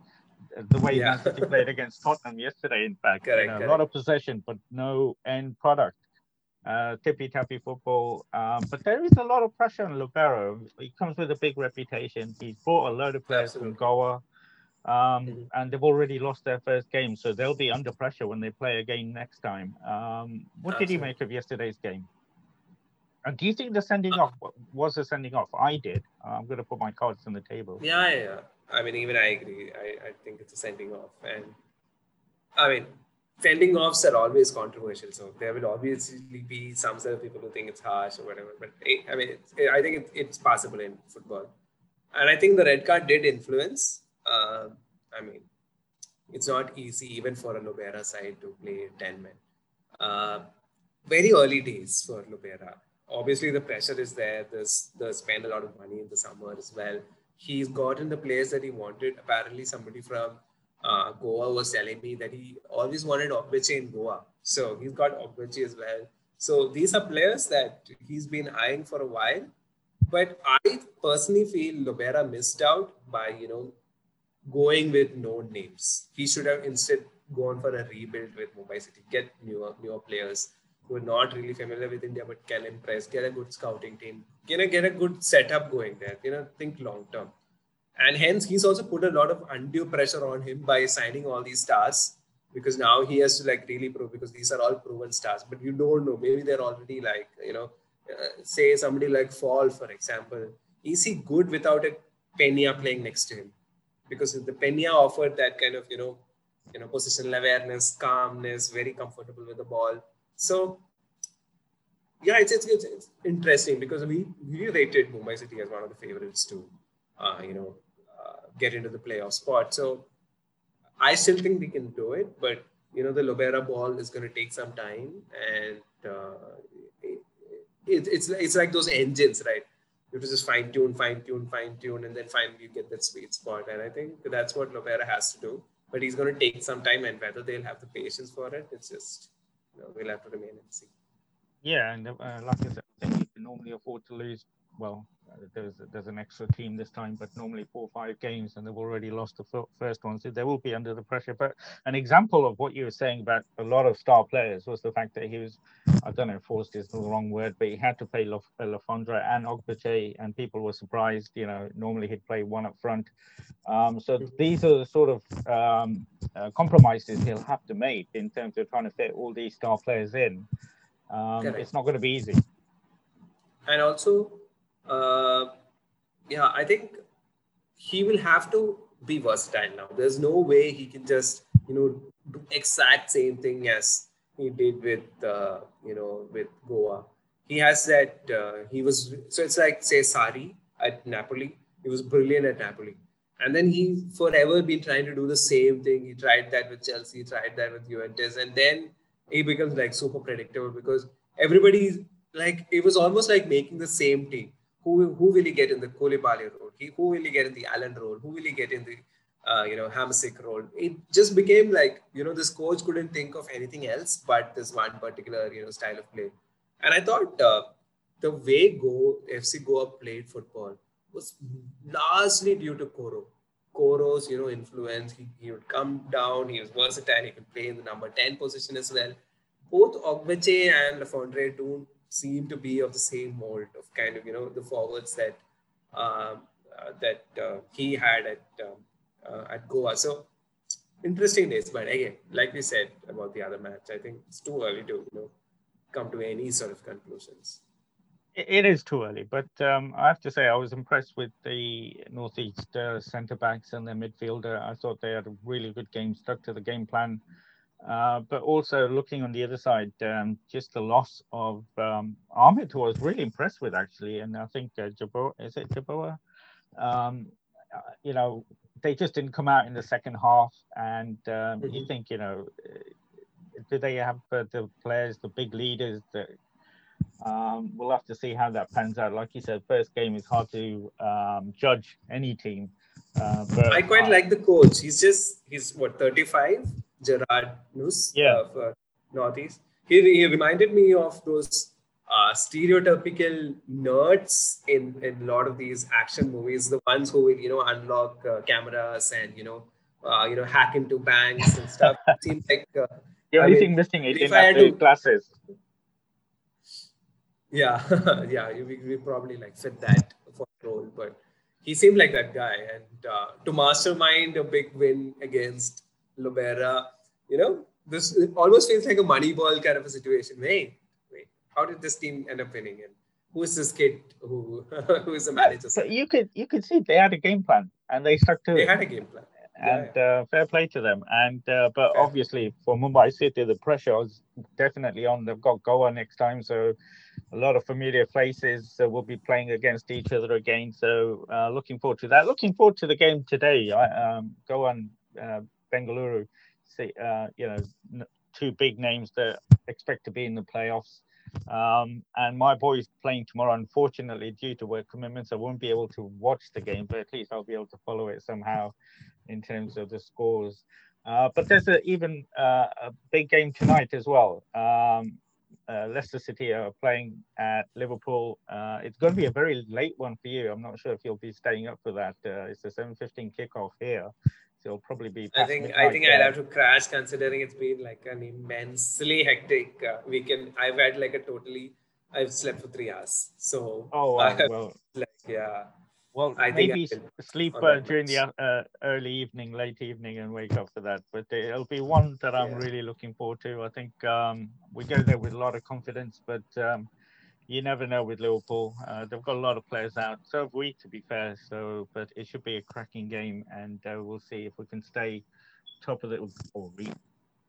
[SPEAKER 1] The way yeah. Man City played against Tottenham yesterday, in fact, correct, you know, a lot of possession, but no end product uh, tippy tappy football. Um, but there is a lot of pressure on Lobera. He comes with a big reputation. He's brought a load of players Absolutely. from Goa, um, mm-hmm. and they've already lost their first game, so they'll be under pressure when they play again next time. Um, what Absolutely. did you make of yesterday's game? And do you think the sending off was a sending off? I did. I'm going to put my cards on the table.
[SPEAKER 2] Yeah, yeah. I mean, even I agree. I, I think it's a sending off, and I mean, sending offs are always controversial. So there will obviously be some set of people who think it's harsh or whatever. But I mean, I think it, it's possible in football. And I think the red card did influence. Uh, I mean, it's not easy even for a Lobera side to play 10 men. Uh, very early days for Lobera. Obviously, the pressure is there. There's, they spend a lot of money in the summer as well. He's gotten the players that he wanted. Apparently, somebody from uh, Goa was telling me that he always wanted Ogbeche in Goa. So he's got Ogbeche as well. So these are players that he's been eyeing for a while. But I personally feel Lobera missed out by, you know, going with known names. He should have instead gone for a rebuild with Mumbai City, get newer, newer players who are not really familiar with India but can impress, get a good scouting team, you know, get a good setup going there, you know, think long term. And hence he's also put a lot of undue pressure on him by signing all these stars because now he has to like really prove because these are all proven stars. But you don't know. Maybe they're already like you know uh, say somebody like Fall for example is he good without a Pena playing next to him? Because the Pena offered that kind of you know you know positional awareness calmness very comfortable with the ball so yeah it's, it's, it's, it's interesting because we we rated Mumbai City as one of the favorites to, uh, you know, uh, get into the playoff spot. So I still think we can do it, but you know, the Lobera ball is going to take some time, and uh, it, it, it's it's like those engines, right? You have to just fine tune, fine tune, fine tune, and then finally you get that sweet spot. And I think that's what Lobera has to do. But he's going to take some time, and whether they'll have the patience for it, it's just we'll have to remain and see.
[SPEAKER 1] Yeah, and uh, like I said, I think you can normally afford to lose well, there's there's an extra team this time, but normally four or five games, and they've already lost the first one, so they will be under the pressure. But an example of what you were saying about a lot of star players was the fact that he was, I don't know, forced is the wrong word, but he had to play Le Fondre and Ogbeche, and people were surprised. You know, normally he'd play one up front. Um, so these are the sort of um, uh, compromises he'll have to make in terms of trying to fit all these star players in. Um, it's not going to be easy.
[SPEAKER 2] And also, uh, yeah, I think he will have to be versatile now. There's no way he can just, you know, do exact same thing as he did with, uh, you know, with Goa. He has that, uh, he was, so it's like, say, Sarri at Napoli. He was brilliant at Napoli. And then he forever been trying to do the same thing. He tried that with Chelsea, tried that with Juventus. And then he becomes like super predictable because everybody, like, it was almost like making the same team who, who will he get in the Koulibaly role? He, who will he get in the Allan role? Who will he get in the uh, you know Hamsik role? It just became like you know this coach couldn't think of anything else but this one particular you know style of play. And I thought uh, the way Go FC Goa played football was largely due to Coro. Coro's you know influence. He, he would come down. He was versatile. He could play in the number ten position as well. Both Ogbeche and Le Fondre do seem to be of the same mold of kind of you know the forwards that um, uh, that uh, he had at um, uh, at Goa. So interesting days, but again, like we said about the other match, I think it's too early to you know come to any sort of conclusions.
[SPEAKER 1] It is too early, but um, I have to say I was impressed with the northeast uh, centre backs and their midfielder. I thought they had a really good game, stuck to the game plan. Uh, but also looking on the other side, um, just the loss of um, Ahmed, who I was really impressed with actually, and I think uh, Jabo, is it Jaboa? Um, uh, you know, they just didn't come out in the second half, and um, mm-hmm. you think, you know, uh, do they have uh, the players, the big leaders that? Um, we'll have to see how that pans out. Like you said, first game is hard to um, judge any team.
[SPEAKER 2] But I quite like the coach. He's just he's what 35 Gerard Nus
[SPEAKER 1] yeah.
[SPEAKER 2] of uh, Northeast. He, he reminded me of those uh, stereotypical nerds in, in a lot of these action movies, the ones who will, you know, unlock uh, cameras and, you know, uh, you know, hack into banks and stuff. it seems like uh,
[SPEAKER 1] the only thing missing is in to, classes.
[SPEAKER 2] Yeah, yeah, we, we probably like fit that for role, but he seemed like that guy. And uh, to mastermind a big win against Lobera, you know, this almost feels like a money ball kind of a situation. Wait, wait, how did this team end up winning? And who is this kid who who is the manager?
[SPEAKER 1] So you could you could see they had a game plan and they stuck to
[SPEAKER 2] they
[SPEAKER 1] it.
[SPEAKER 2] They had a game plan.
[SPEAKER 1] And yeah, yeah. Uh, fair play to them. And uh, but fair. obviously for Mumbai City, the pressure was definitely on. They've got Goa next time, so a lot of familiar faces uh, will be playing against each other again. So uh, looking forward to that. Looking forward to the game today. I, um, Goa uh, Bengaluru, see, uh, you know, two big names that expect to be in the playoffs. Um, and my boy is playing tomorrow. Unfortunately, due to work commitments, I won't be able to watch the game, but at least I'll be able to follow it somehow in terms of the scores. Uh, but there's a, even uh, a big game tonight as well. Um, uh, Leicester City are playing at Liverpool. Uh, it's going to be a very late one for you. I'm not sure if you'll be staying up for that. Uh, it's a 7:15 kickoff here it'll probably be.
[SPEAKER 2] I think I think I'd have to crash considering it's been like an immensely hectic uh, weekend. I've had like a totally. I've slept for three hours, so.
[SPEAKER 1] Oh wow, well.
[SPEAKER 2] Like, yeah.
[SPEAKER 1] Well, I think maybe sleep uh, during the uh, early evening, late evening, and wake up for that. But it'll be one that I'm yeah. really looking forward to. I think um, we go there with a lot of confidence, but um, you never know with Liverpool. Uh, they've got a lot of players out. So have we, to be fair. So, but it should be a cracking game, and uh, we'll see if we can stay top of the or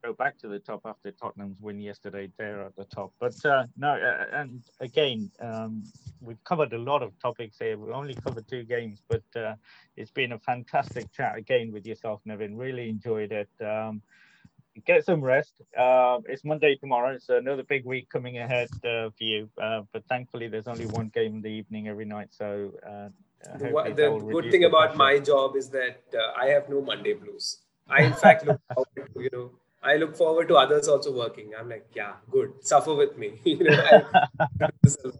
[SPEAKER 1] go back to the top after Tottenham's win yesterday. They're at the top. But uh, no, uh, and again, um, we've covered a lot of topics here. We only covered two games, but uh, it's been a fantastic chat again with yourself, Nevin. Really enjoyed it. Um, get some rest. Uh, it's Monday tomorrow. It's another big week coming ahead uh, for you. Uh, but thankfully, there's only one game in the evening every night. So uh,
[SPEAKER 2] the, the good thing the about my job is that uh, I have no Monday blues. I in fact look forward to, you know I look forward to others also working. I'm like, yeah, good. Suffer with me. you know,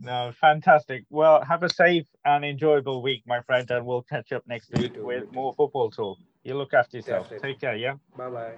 [SPEAKER 1] no, fantastic. Well, have a safe and enjoyable week, my friend, and we'll catch up next week with more football talk. You look after yourself.
[SPEAKER 2] Definitely.
[SPEAKER 1] Take care. Yeah.
[SPEAKER 2] Bye bye.